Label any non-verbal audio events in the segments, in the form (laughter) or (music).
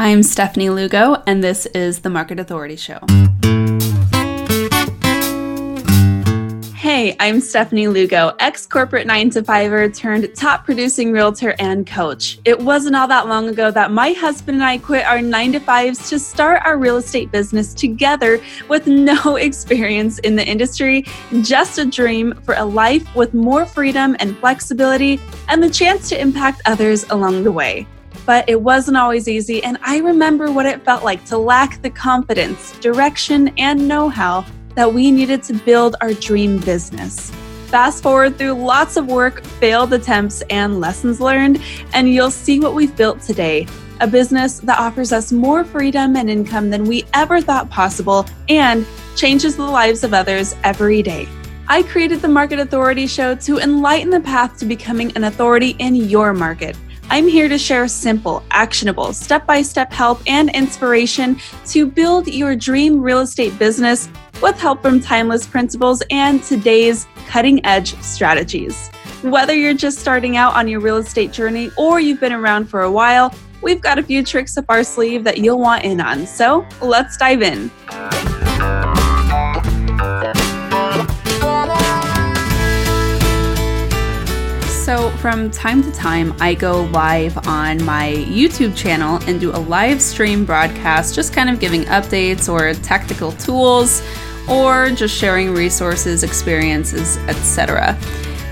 I'm Stefanie Lugo, and this is the Market Authority Show. Hey, I'm Stefanie Lugo, ex corporate 9 to 5er turned top producing realtor and coach. It wasn't all that long ago that my husband and I quit our 9 to 5s to start our real estate business together with no (laughs) experience in the industry, just a dream for a life with more freedom and flexibility and the chance to impact others along the way but it wasn't always easy, and I remember what it felt like to lack the confidence, direction, and know how that we needed to build our dream business. Fast forward through lots of work, failed attempts, and lessons learned, and you'll see what we've built today a business that offers us more freedom and income than we ever thought possible and changes the lives of others every day. I created the Market Authority Show to enlighten the path to becoming an authority in your market. I'm here to share simple, actionable, step by step help and inspiration to build your dream real estate business with help from timeless principles and today's cutting edge strategies. Whether you're just starting out on your real estate journey or you've been around for a while, we've got a few tricks up our sleeve that you'll want in on. So let's dive in. So, from time to time, I go live on my YouTube channel and do a live stream broadcast, just kind of giving updates or tactical tools or just sharing resources, experiences, etc.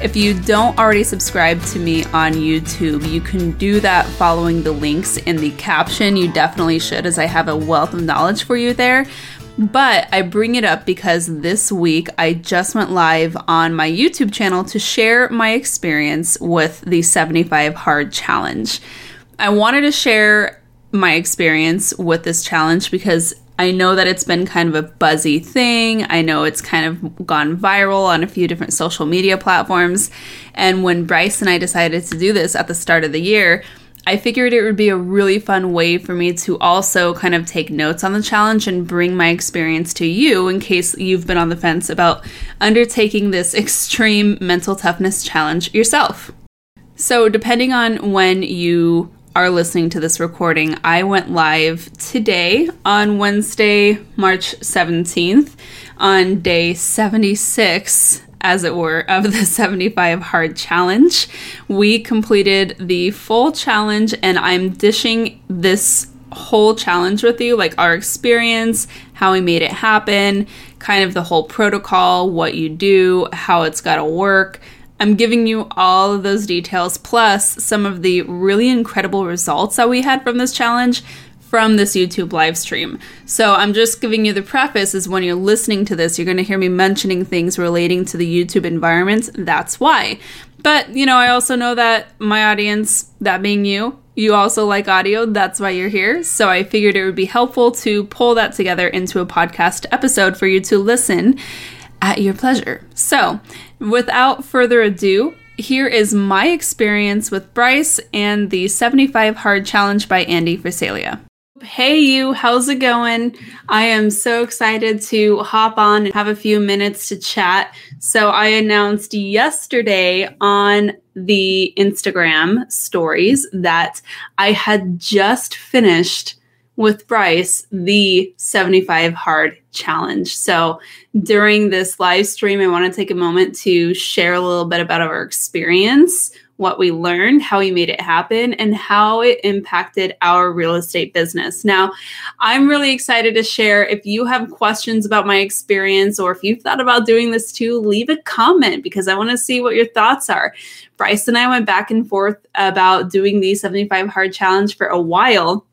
If you don't already subscribe to me on YouTube, you can do that following the links in the caption. You definitely should, as I have a wealth of knowledge for you there. But I bring it up because this week I just went live on my YouTube channel to share my experience with the 75 Hard Challenge. I wanted to share my experience with this challenge because I know that it's been kind of a buzzy thing. I know it's kind of gone viral on a few different social media platforms. And when Bryce and I decided to do this at the start of the year, I figured it would be a really fun way for me to also kind of take notes on the challenge and bring my experience to you in case you've been on the fence about undertaking this (laughs) extreme mental toughness challenge yourself. So, depending on when you are listening to this recording, I went live today on Wednesday, March 17th, on day 76 as it were, of the (laughs) 75 hard challenge. We completed the full challenge, and I'm dishing this whole challenge with you like our experience, how we made it happen, kind of the whole protocol, what you do, how it's got to work. I'm giving you all of those details, plus some of the really incredible results that we had from this challenge from this YouTube live stream. So I'm just giving you the preface is when you're listening to this, you're going to hear me mentioning things relating to the YouTube environment. That's why. But, you know, I also know that my audience, that being you, you also like audio. That's why you're here. So I figured it would be helpful to pull that together into a podcast episode for you to listen at your pleasure. So, without further ado, here is my experience with Bryce and the 75 Hard Challenge by Andy Frisella. Hey, you, how's it going? I am so excited to hop on and have a few minutes to chat. So, I announced yesterday on the Instagram stories that I had just finished with Bryce the 75 Hard Challenge. So, during this live stream, I want to take a moment to share a little bit about our experience what we learned, how we made it happen, and how it impacted our real estate business. Now, I'm really excited to share. If you have questions about my experience or if you've thought about doing this too, leave a comment because I want to see what your thoughts are. Bryce and I went back and forth about doing the 75 hard challenge for a while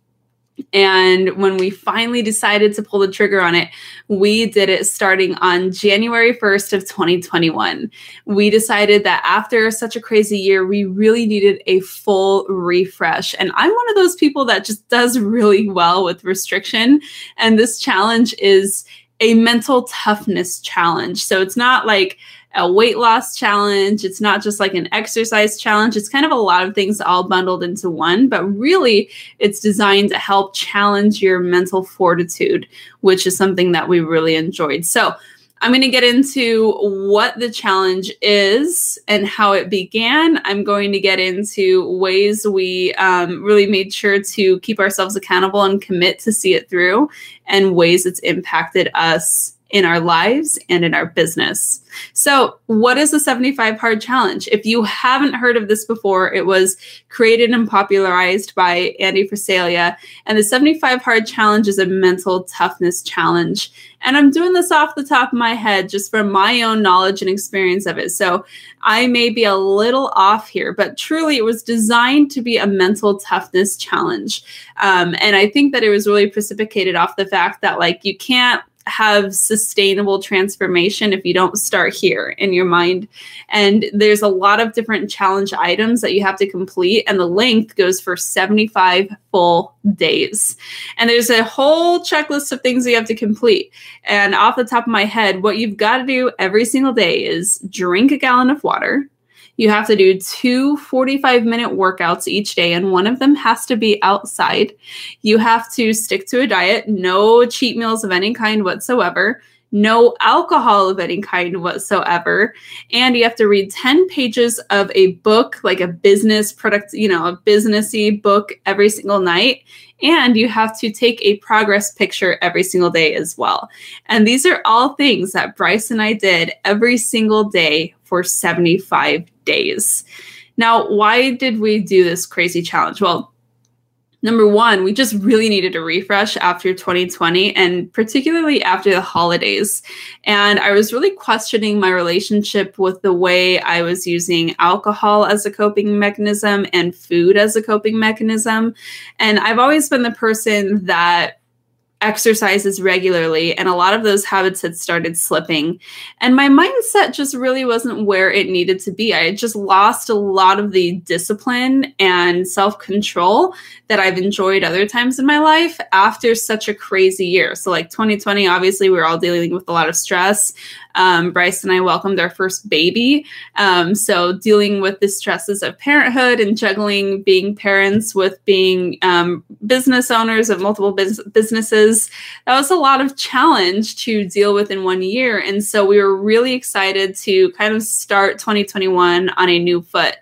and when we finally decided to pull the trigger on it, we did it starting on January 1st of 2021. We decided that after such a crazy year, we really needed a full refresh. And I'm one of those people that just does really well with restriction. And this challenge is a mental toughness challenge. So it's not like a weight loss challenge. It's not just like an exercise challenge. It's kind of a lot of things all bundled into one, but really it's designed to help challenge your mental fortitude, which is something that we really enjoyed. So, I'm going to get into what the challenge is and how it began. I'm going to get into ways we um, really made sure to keep ourselves accountable and commit to see it through, and ways it's impacted us in our lives and in our business. So, what is the 75 Hard Challenge? If you haven't heard of this before, it was created and popularized by Andy Frisella. And the 75 Hard Challenge is a mental toughness challenge. And I'm doing this off the top of my head just from my own knowledge and experience of it. So, I may be a little off here, but truly it was designed to be a mental toughness challenge. Um, and I think that it was really precipitated off the fact that, like, you can't have sustainable transformation if you don't start here in your mind. And there's a lot of different challenge items that you have to complete, and the length goes for 75 full days. And there's a whole checklist of things you have to complete. And off the top of my head, what you've got to do every single day is drink a gallon of water you have to do two 45 minute workouts each day, and one of them has to be outside. You have to stick to a diet, no cheat meals of any kind whatsoever no alcohol of any kind whatsoever. And you have to read 10 pages of a book, like a business product, you know, a businessy book every single night. And you have to take a progress picture every single day as well. And these are all things that Bryce and I did every single day for 75 days. Now, why did we do this crazy challenge? Well, number one, we just really needed a refresh after 2020 and particularly after the holidays. And I was really questioning my relationship with the way I was using alcohol as a coping mechanism and food as a coping mechanism. And I've always been the person that exercises regularly and a lot of those habits had started slipping. And my mindset just really wasn't where it needed to be. I had just lost a lot of the discipline and self-control that i've enjoyed other times in my life after such a crazy year. So like 2020 obviously we were all dealing with a lot of stress um, Bryce and I welcomed our first baby. Um, so, dealing with the stresses of parenthood and juggling being parents with being um, business owners of multiple bus- businesses, that was a lot of challenge to deal with in one year. And so, we were really excited to kind of start 2021 on a new foot.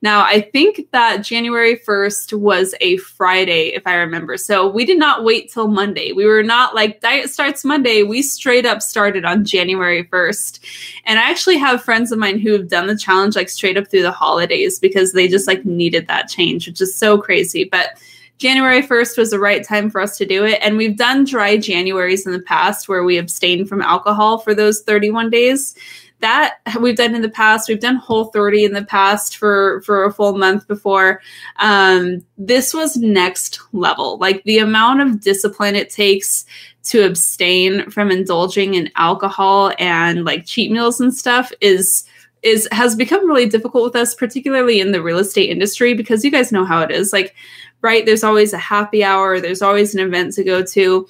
Now, I think that January 1st was a Friday, if I remember. So we did not wait till Monday. We were not like, diet starts Monday. We straight up started on January 1st. And I actually have friends of mine who have done the challenge like straight up through the holidays because they just like needed that change, which is so crazy. But January 1st was the right time for us to do it. And we've done dry Januaries in the past where we abstained from alcohol for those 31 days that we've done in the past. We've done Whole 30 in the past for for a full month before. Um, this was next level. Like the amount of discipline it takes to abstain from indulging in alcohol and like cheat meals and stuff is is has become really difficult with us particularly in the real estate industry because you guys know how it is like right there's always a happy hour there's always an event to go to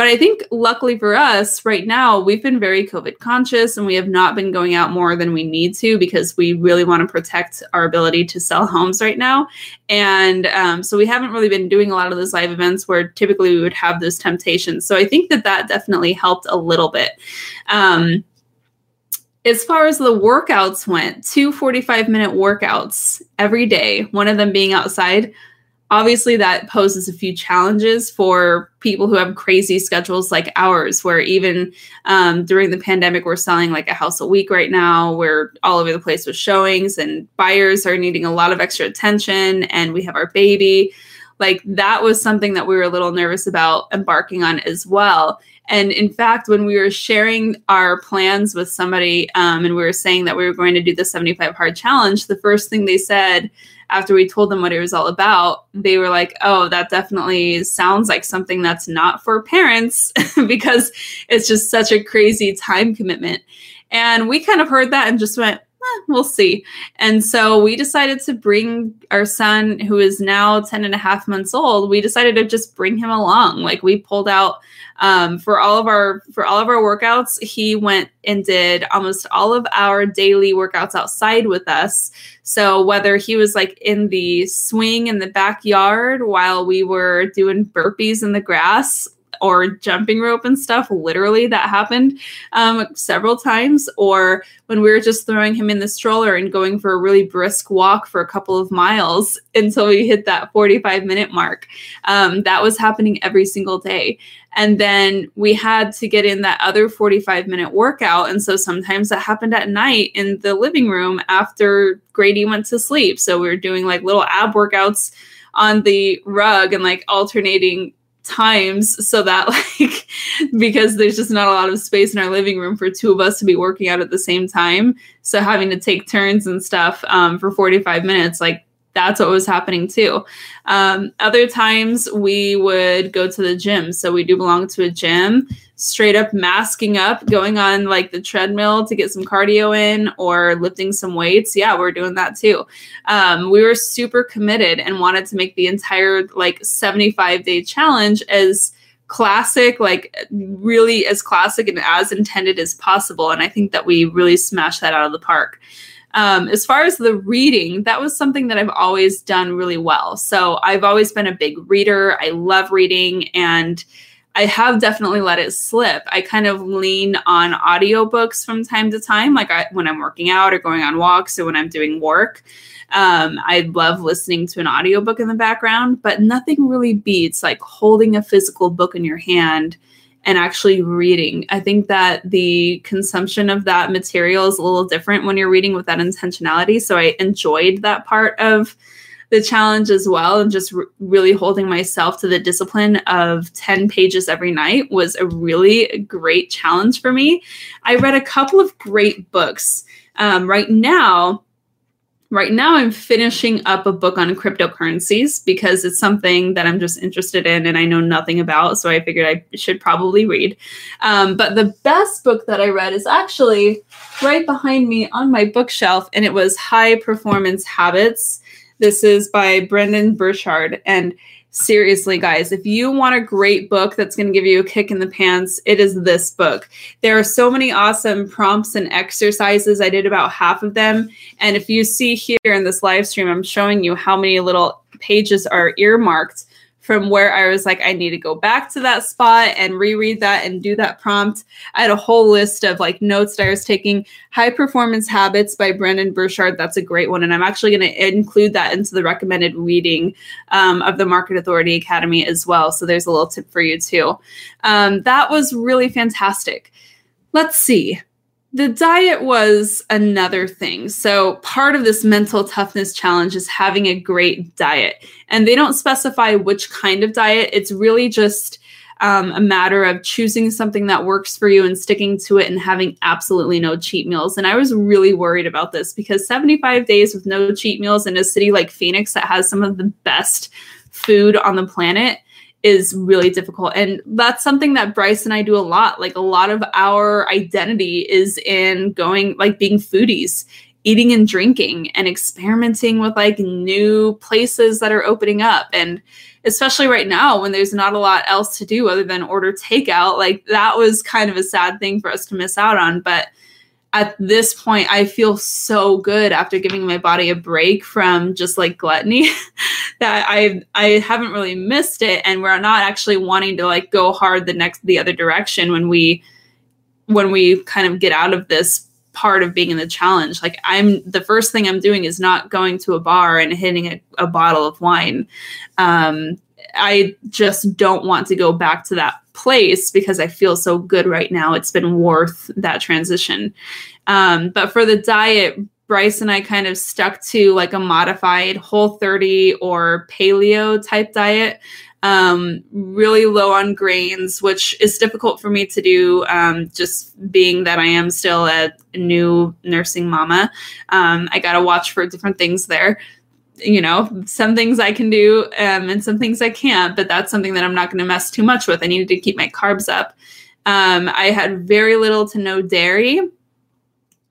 but I think luckily for us right now, we've been very COVID conscious and we have not been going out more than we need to because we really want to protect our ability to sell homes right now. And um, so we haven't really been doing a lot of those live events where typically we would have those temptations. So I think that that definitely helped a little bit. Um, as far as the workouts went, two 45 minute workouts every day, one of them being outside obviously that poses a few challenges for people who have crazy schedules like ours where even um, during the pandemic we're selling like a house a week right now. We're all over the place with showings and buyers are needing a lot of extra attention and we have our baby. Like that was something that we were a little nervous about embarking on as well. And in fact when we were sharing our plans with somebody um, and we were saying that we were going to do the 75 hard challenge the first thing they said after we told them what it was all about, they were like, oh, that definitely sounds like something that's not for parents (laughs) because it's just such a crazy time commitment. And we kind of heard that and just went, eh, we'll see. And so we decided to bring our son, who is now 10 and a half months old, we decided to just bring him along. Like we pulled out um, for all of our for all of our workouts he went and did almost all of our daily workouts outside with us so whether he was like in the swing in the backyard while we were doing burpees in the grass or jumping rope and stuff. Literally, that happened um, several times. Or when we were just throwing him in the stroller and going for a really brisk walk for a couple of miles (laughs) until we hit that 45 minute mark. Um, that was happening every single day. And then we had to get in that other 45 minute workout. And so sometimes that happened at night in the living room after Grady went to sleep. So we were doing like little ab workouts on the rug and like alternating times so that (laughs) like because there's just not a lot of space in our living room for two of us to be working out at the same time. So having to take turns and stuff um, for 45 minutes like that's what was happening too. Um, other times we would go to the gym. So we do belong to a gym, straight up masking up, going on like the treadmill to get some cardio in or lifting some weights. Yeah, we're doing that too. Um, we were super committed and wanted to make the entire like 75 day challenge as classic, like really as classic and as intended as possible. And I think that we really smashed that out of the park. Um, as far as the reading, that was something that I've always done really well. So I've always been a big reader. I love reading and I have definitely let it slip. I kind of lean on audiobooks from time to time, like I, when I'm working out or going on walks or when I'm doing work. Um, I love listening to an audiobook in the background, but nothing really beats like holding a physical book in your hand and actually reading. I think that the consumption of that material is a little different when you're reading with that intentionality. So I enjoyed that part of the challenge as well. And just really holding myself to the discipline of 10 pages every night was a really great challenge for me. I read a couple of great books. Um, right now, right now I'm finishing up a book on cryptocurrencies because it's something that I'm just interested in and I know nothing about. So I figured I should probably read. Um, but the best book that I read is actually right behind me on my bookshelf, and it was High Performance Habits. This is by Brendon Burchard. And seriously, guys, if you want a great book that's going to give you a kick in the pants, it is this book. There are so many awesome prompts and exercises. I did about half of them. And if you see here in this live stream, I'm showing you how many little pages are earmarked from where I was like, I need to go back to that spot and reread that and do that prompt. I had a whole list of like notes that I was taking. High Performance Habits by Brendon Burchard. That's a great one. And I'm actually going to include that into the recommended reading um, of the Market Authority Academy as well. So there's a little tip for you too. Um, that was really fantastic. Let's see the diet was another thing. So, part of this mental toughness challenge is having a great diet. And they don't specify which kind of diet, it's really just um, a matter of choosing something that works for you and sticking to it and having absolutely no cheat meals. And I was really worried about this because 75 days with no cheat meals in a city like Phoenix that has some of the best food on the planet is really difficult. And that's something that Bryce and I do a lot. Like a lot of our identity is in going, like being foodies, eating and drinking and experimenting with like new places that are opening up. And especially right now when there's not a lot else to do other than order takeout, like that was kind of a sad thing for us to miss out on. But at this point I feel so good after giving my body a break from just like gluttony (laughs) that I I haven't really missed it and we're not actually wanting to like go hard the next the other direction when we when we kind of get out of this part of being in the challenge. Like i'm the first thing i'm doing is not going to a bar and hitting a, a bottle of wine. Um, i just don't want to go back to that place because I feel so good right now. It's been worth that transition. Um, but for the diet, Bryce and I kind of stuck to like a modified whole 30 or paleo type diet. Um, really low on grains, which is difficult for me to do, um, just being that I am still a new nursing mama. Um, I got to watch for different things there you know, some things I can do um, and some things I can't, but that's something that I'm not going to mess too much with. I needed to keep my carbs up. Um, I had very little to no dairy.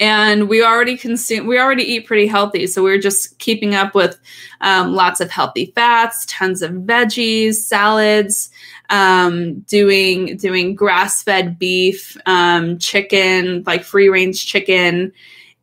And we already consume, we already eat pretty healthy. So we are just keeping up with um, lots of healthy fats, tons of veggies, salads, um, doing doing grass fed beef, um, chicken, like free range chicken,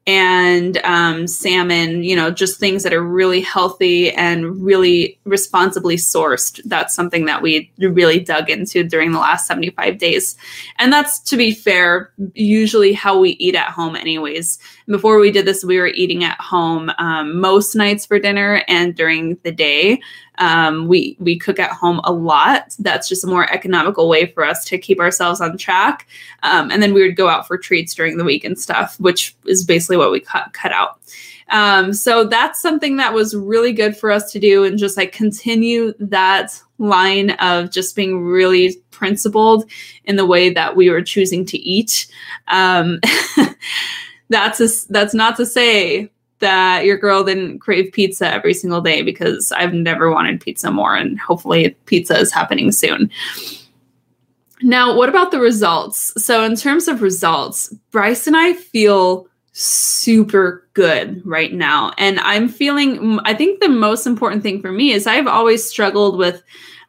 and um, salmon, you know, just things that are really healthy and really responsibly sourced. That's something that we really dug into during the last 75 days. And that's, to be fair, usually how we eat at home, anyways. Before we did this, we were eating at home um, most nights for dinner and during the day. Um, we we cook at home a lot. That's just a more economical way for us to keep ourselves on track. Um, and then we would go out for treats during the week and stuff, which is basically what we cut cut out. Um, so that's something that was really good for us to do and just like continue that line of just being really principled in the way that we were choosing to eat. (laughs) That's a, that's not to say that your girl didn't crave pizza every single day because I've never wanted pizza more, and hopefully, pizza is happening soon. Now, what about the results? So, in terms of results, Bryce and I feel super good right now. And I'm feeling, I think the most important thing for me is I've always struggled with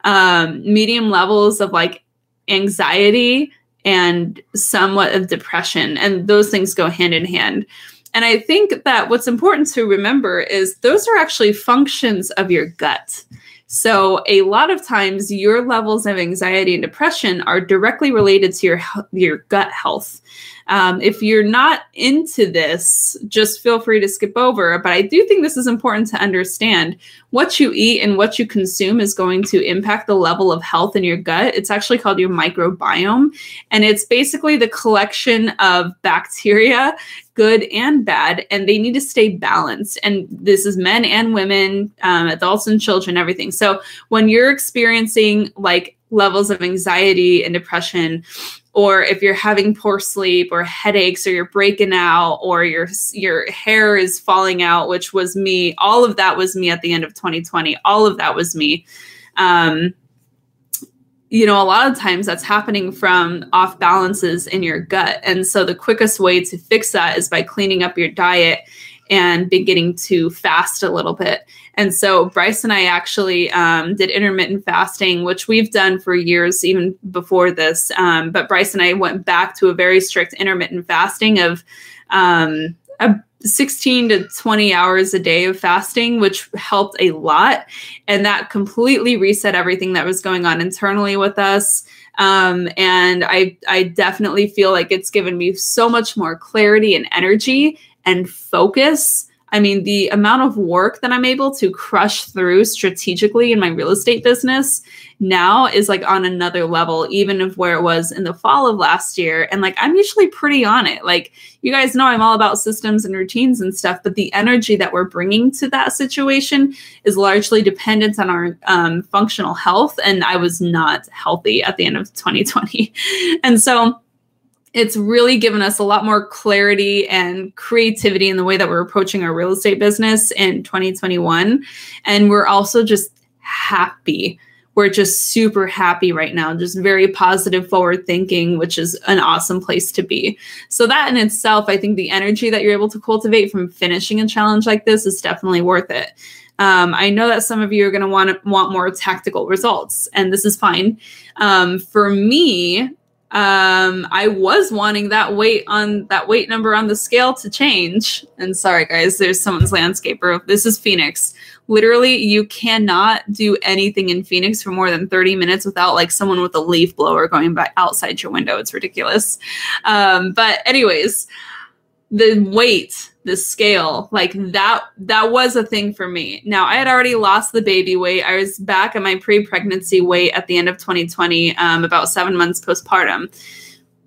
um, medium levels of like anxiety and somewhat of depression. And those things go hand in hand. And I think that what's important to remember is those are actually functions of your gut. So a lot of times your levels of anxiety and depression are directly related to your your gut health. Um, if you're not into this, just feel free to skip over. But I do think this is important to understand. What you eat and what you consume is going to impact the level of health in your gut. It's actually called your microbiome. And it's basically the collection of bacteria, good and bad, and they need to stay balanced. And this is men and women, um, adults and children, everything. So when you're experiencing like levels of anxiety and depression, or if you're having poor sleep or headaches or you're breaking out or your your hair is falling out which was me all of that was me at the end of 2020 all of that was me. Um, you know a lot of times that's happening from off balances in your gut. And so the quickest way to fix that is by cleaning up your diet and beginning to fast a little bit. And so Bryce and I actually um, did intermittent fasting, which we've done for years, even before this. Um, but Bryce and I went back to a very strict intermittent fasting of um, a 16 to 20 hours a day of fasting, which helped a lot. And that completely reset everything that was going on internally with us. Um, and I, I definitely feel like it's given me so much more clarity and energy and focus. I mean, the amount of work that I'm able to crush through strategically in my real estate business now is like on another level, even of where it was in the fall of last year. And like, I'm usually pretty on it. Like, you guys know I'm all about systems and routines and stuff, but the energy that we're bringing to that situation is largely dependent on our um, functional health. And I was not healthy at the end of 2020. (laughs) and so, it's really given us a lot more clarity and creativity in the way that we're approaching our real estate business in 2021. And we're also just happy. We're just super happy right now, just very positive, forward thinking, which is an awesome place to be. So, that in itself, I think the energy that you're able to cultivate from finishing a challenge like this is definitely worth it. Um, I know that some of you are going to want want more tactical results, and this is fine. Um, for me, um i was wanting that weight on that weight number on the scale to change. And sorry guys there's someone's landscaper. This is phoenix. Literally you cannot do anything in phoenix for more than 30 minutes without like someone with a leaf blower going by outside your window. It's ridiculous. Um but anyways the weight the scale. Like that that was a thing for me. Now i had already lost the baby weight. I was back at my pre-pregnancy weight at the end of 2020 um, about seven months postpartum.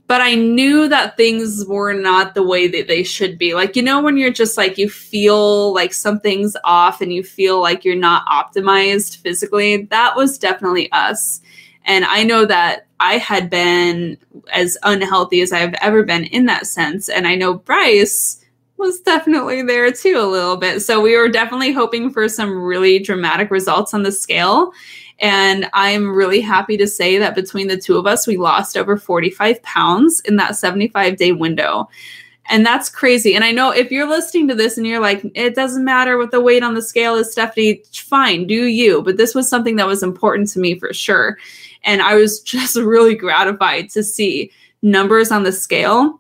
But i knew that things were not the way that they should be. Like you know when you're just like you feel like something's off and you feel like you're not optimized physically? That was definitely us. And i know that i had been as unhealthy as i've ever been in that sense. And i know bryce was definitely there too a little bit. So we were definitely hoping for some really dramatic results on the scale. And I'm really happy to say that between the two of us, we lost over 45 pounds in that 75 day window. And that's crazy. And I know if you're listening to this and you're like, it doesn't matter what the weight on the scale is, Stefanie, fine, do you. But this was something that was important to me for sure. And I was (laughs) just really gratified to see numbers on the scale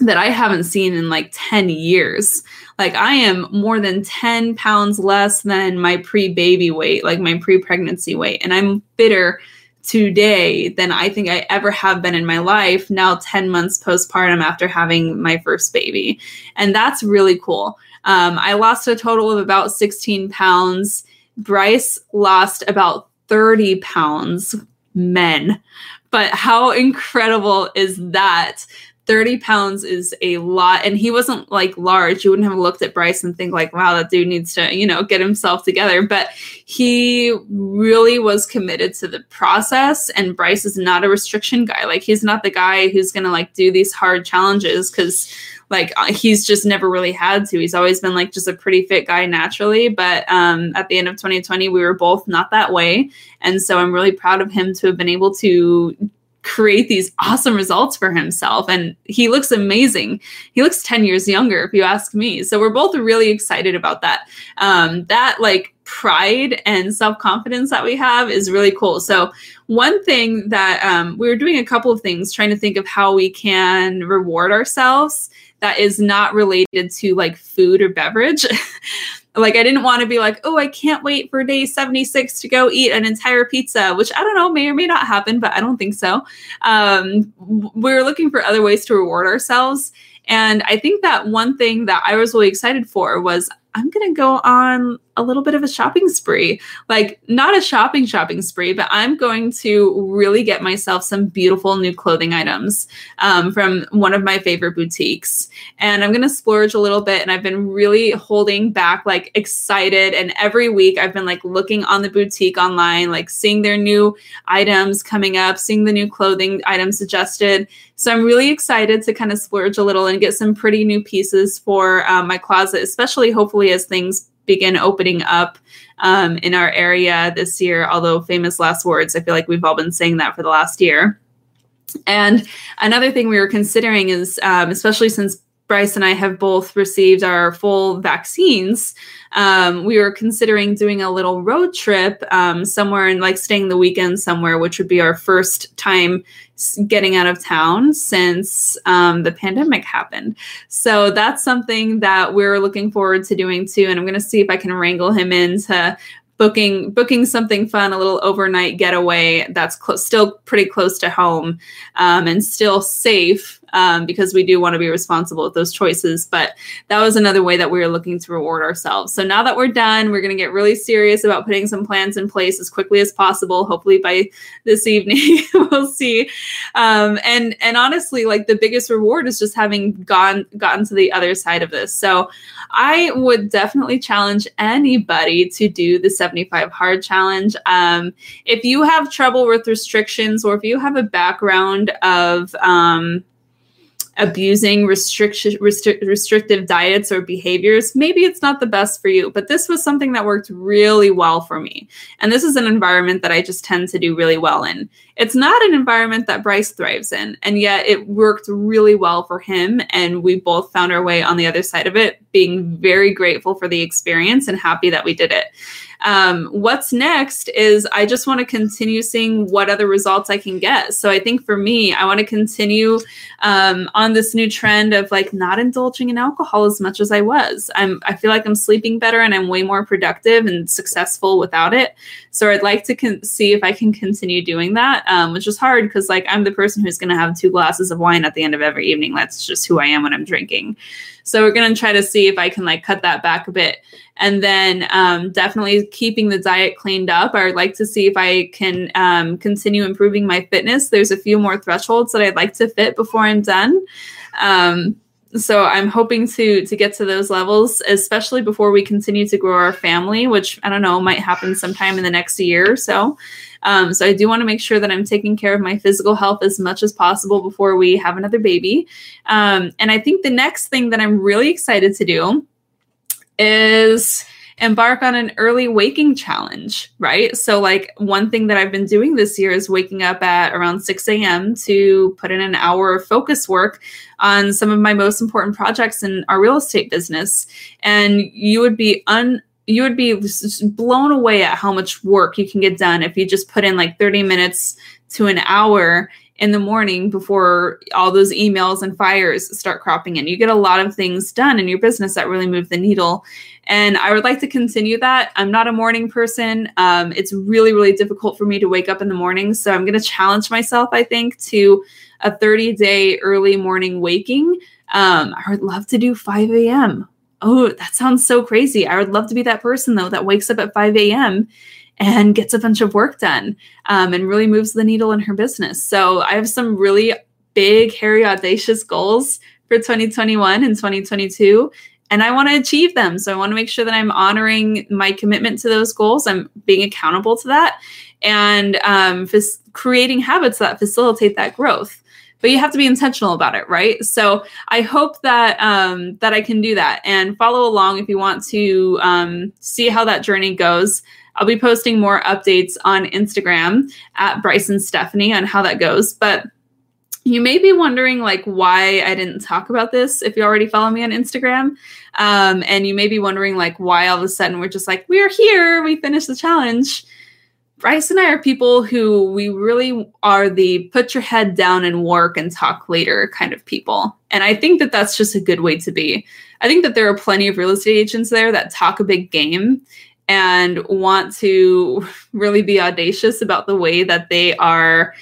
that I haven't seen in like 10 years. Like I am more than 10 pounds less than my pre-baby weight, like my pre-pregnancy weight. And I'm fitter today than I think I ever have been in my life now 10 months postpartum after having my first baby. And that's really cool. Um, I lost a total of about 16 pounds. Bryce lost about 30 pounds, men. But how incredible is that? 30 pounds is a lot. And he wasn't like large. You wouldn't have looked at Bryce and think, like, wow, that dude needs to, you know, get himself together. But he really was committed to the process. And Bryce is not a restriction guy. Like, he's not the guy who's going to like do these hard challenges because like uh, he's just never really had to. He's always been like just a pretty fit guy naturally. But um, at the end of 2020, we were both not that way. And so I'm really proud of him to have been able to create these awesome results for himself. And he looks amazing. He looks 10 years younger if you ask me. So we're both really excited about that. Um, that like pride and self-confidence that we have is really cool. So one thing that um, we were doing a couple of things trying to think of how we can reward ourselves that is not related to like food or beverage (laughs) Like I didn't want to be like, oh, I can't wait for day 76 to go eat an entire pizza, which I don't know, may or may not happen, but I don't think so. Um, we're looking for other ways to reward ourselves. And I think that one thing that I was really excited for was I'm going to go on a little bit of a shopping spree. Like, not a shopping shopping spree, but I'm going to really get myself some beautiful new clothing items um, from one of my favorite boutiques. And I'm going to splurge a little bit. And I've been really holding back, like, excited. And every week I've been like looking on the boutique online, like seeing their new items coming up, seeing the new clothing items suggested. So I'm really excited to kind of splurge a little and get some pretty new pieces for um, my closet, especially hopefully as things begin opening up um, in our area this year. Although famous last words, I feel like we've all been saying that for the last year. And another thing we were considering is, um, especially since Bryce and I have both received our full vaccines, um, we were considering doing a little road trip um, somewhere and like staying the weekend somewhere, which would be our first time getting out of town since um, the pandemic happened. So that's something that we're looking forward to doing too. And I'm going to see if I can wrangle him into booking booking something fun, a little overnight getaway that's still pretty close to home um, and still safe um, because we do want to be responsible with those choices. But that was another way that we were looking to reward ourselves. So now that we're done, we're going to get really serious about putting some plans in place as quickly as possible. Hopefully by this evening, (laughs) we'll see. Um, and and honestly, like the biggest reward is just having gone gotten to the other side of this. So I would definitely challenge anybody to do the 75 hard challenge. Um, if you have trouble with restrictions or if you have a background of um, abusing restrictive diets or behaviors maybe it's not the best for you but this was something that worked really well for me. And this is an environment that i just tend to do really well in. It's not an environment that bryce thrives in and yet it worked really well for him and we both found our way on the other side of it being very grateful for the experience and happy that we did it um, what's next is I just want to continue seeing what other results I can get. So I think for me, I want to continue um, on this new trend of like not indulging in alcohol as much as I was. I'm I feel like I'm sleeping better and I'm way more productive and successful without it. So I'd like to con- see if I can continue doing that, um, which is hard because like I'm the person who's going to have two glasses of wine at the end of every evening. That's just who I am when I'm drinking. So we're going to try to see if I can like cut that back a bit. And then um, definitely keeping the diet cleaned up. I would like to see if I can um, continue improving my fitness. There's a few more thresholds that I'd like to fit before I'm done. Um, so I'm hoping to to get to those levels, especially before we continue to grow our family, which I don't know might happen sometime in the next year or so. Um, so I do want to make sure that I'm taking care of my physical health as much as possible before we have another baby. Um, and I think the next thing that I'm really excited to do is embark on an early waking challenge, right? So, like, one thing that I've been doing this year is waking up at around 6 a.m. to put in an hour of focus work on some of my most important projects in our real estate business. And you would be un you would be blown away at how much work you can get done if you just put in like 30 minutes to an hour in the morning before all those emails and fires start cropping in. You get a lot of things done in your business that really move the needle. And I would like to continue that. I'm not a morning person. Um, it's really, really difficult for me to wake up in the morning. So I'm going to challenge myself, I think, to a 30 day early morning waking. Um, I would love to do 5 a.m. Oh, that sounds so crazy. I would love to be that person, though, that wakes up at 5 a.m and gets a bunch of work done um, and really moves the needle in her business. So I have some really big, hairy, audacious goals for 2021 and 2022 and I want to achieve them. So I want to make sure that I'm honoring my commitment to those goals. I'm being accountable to that and um, f- creating habits that facilitate that growth. But you have to be intentional about it, right? So I hope that um, that I can do that and follow along if you want to um, see how that journey goes. I'll be posting more updates on Instagram at Bryce and Stefanie on how that goes. But you may be wondering like why I didn't talk about this if you already follow me on Instagram. Um, and you may be wondering like why all of a sudden we're just like, we're here, we finished the challenge. Bryce and I are people who we really are the put your head down and work and talk later kind of people. And I think that that's just a good way to be. I think that there are plenty of real estate agents there that talk a big game and want to (laughs) really be audacious about the way that they are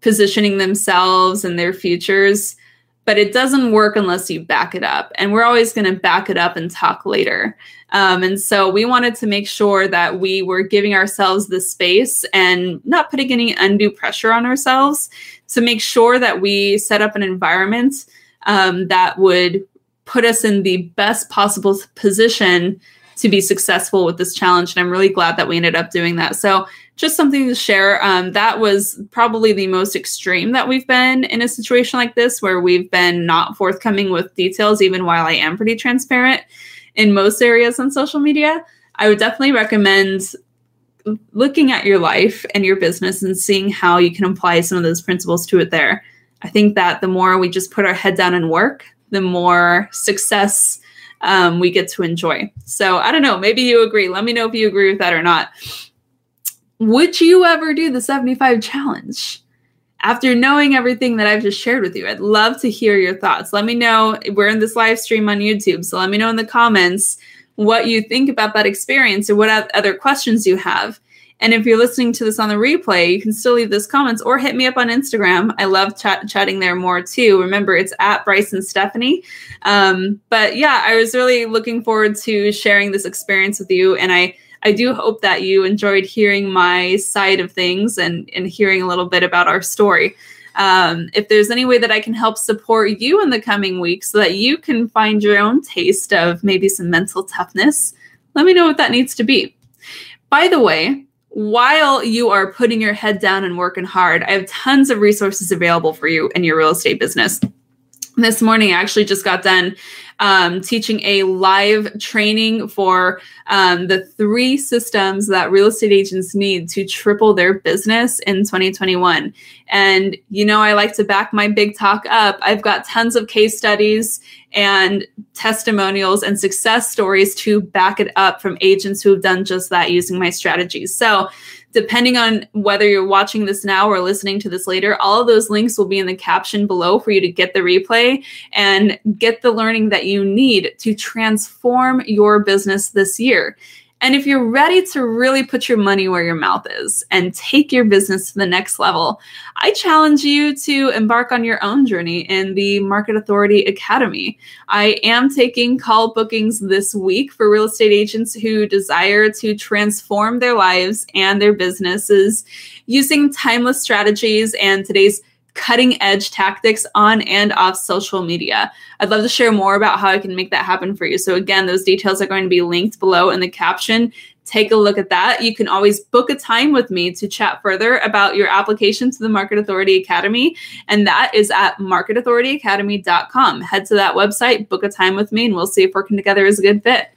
positioning themselves and their futures. But it doesn't work unless you back it up. And we're always going to back it up and talk later. Um, and so we wanted to make sure that we were giving ourselves the space and not putting any undue pressure on ourselves to make sure that we set up an environment um, that would put us in the best possible position to be successful with this challenge. And I'm really glad that we ended up doing that. So, just something to share. Um, that was probably the most extreme that we've been in a situation like this, where we've been not forthcoming with details, even while I am pretty transparent in most areas on social media. I would definitely recommend looking at your life and your business and seeing how you can apply some of those principles to it there. I think that the more we just put our head down and work, the more success um, we get to enjoy. So I don't know. Maybe you agree. Let me know if you agree with that or not. Would you ever do the 75 challenge? After knowing everything that I've just shared with you, I'd love to hear your thoughts. Let me know. We're in this live stream on YouTube. So let me know in the comments what you think about that experience or what other questions you have. And if you're listening to this on the replay, you can still leave those comments or hit me up on Instagram. I love chat- chatting there more too. Remember, it's at Bryce and Stefanie. Um, but yeah, I was really looking forward to sharing this experience with you. And I, I do hope that you enjoyed hearing my side of things and, and hearing a little bit about our story. Um, if there's any way that I can help support you in the coming weeks so that you can find your own taste of maybe some mental toughness, let me know what that needs to be. By the way, while you are putting your head down and working hard, I have tons of resources available for you in your real estate business. This morning, I actually just got done um, teaching a live training for um, the three systems that real estate agents need to triple their business in 2021. And, you know, I like to back my big talk up. I've got tons of case studies and testimonials and success stories to back it up from agents who have done just that using my strategies. So, depending on whether you're watching this now or listening to this later, all of those links will be in the caption below for you to get the replay and get the learning that you need to transform your business this year. And if you're ready to really put your money where your mouth is and take your business to the next level, I challenge you to embark on your own journey in the Market Authority Academy. I am taking call bookings this week for real estate agents who desire to transform their lives and their businesses using timeless strategies and today's cutting edge tactics on and off social media. I'd love to share more about how I can make that happen for you. So, again, those details are going to be linked below in the caption. Take a look at that. You can always book a time with me to chat further about your application to the Market Authority Academy. And that is at marketauthorityacademy.com. Head to that website, book a time with me, and we'll see if working together is a good fit.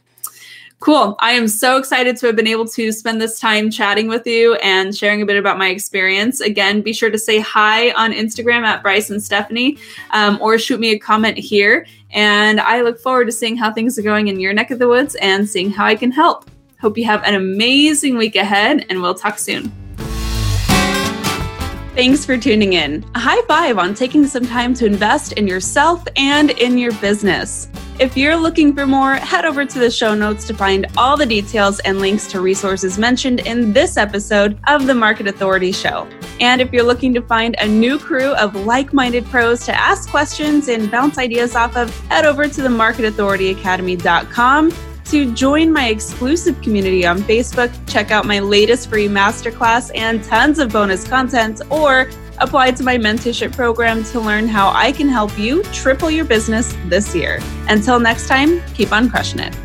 Cool. I am so excited to have been able to spend this time chatting with you and sharing a bit about my experience. Again, be sure to say hi on Instagram at Bryce and Stefanie um, or shoot me a comment here. And I look forward to seeing how things are going in your neck of the woods and seeing how I can help. Hope you have an amazing week ahead, and we'll talk soon. Thanks for tuning in. A high five on taking some time to invest in yourself and in your business. If you're looking for more, head over to the show notes to find all the details and links to resources mentioned in this episode of the Market Authority Show. And if you're looking to find a new crew of like minded pros to ask questions and bounce ideas off of, head over to the marketauthorityacademy.com to join my exclusive community on Facebook, check out my latest free masterclass and tons of bonus content, or apply to my mentorship program to learn how I can help you triple your business this year. Until next time, keep on crushing it.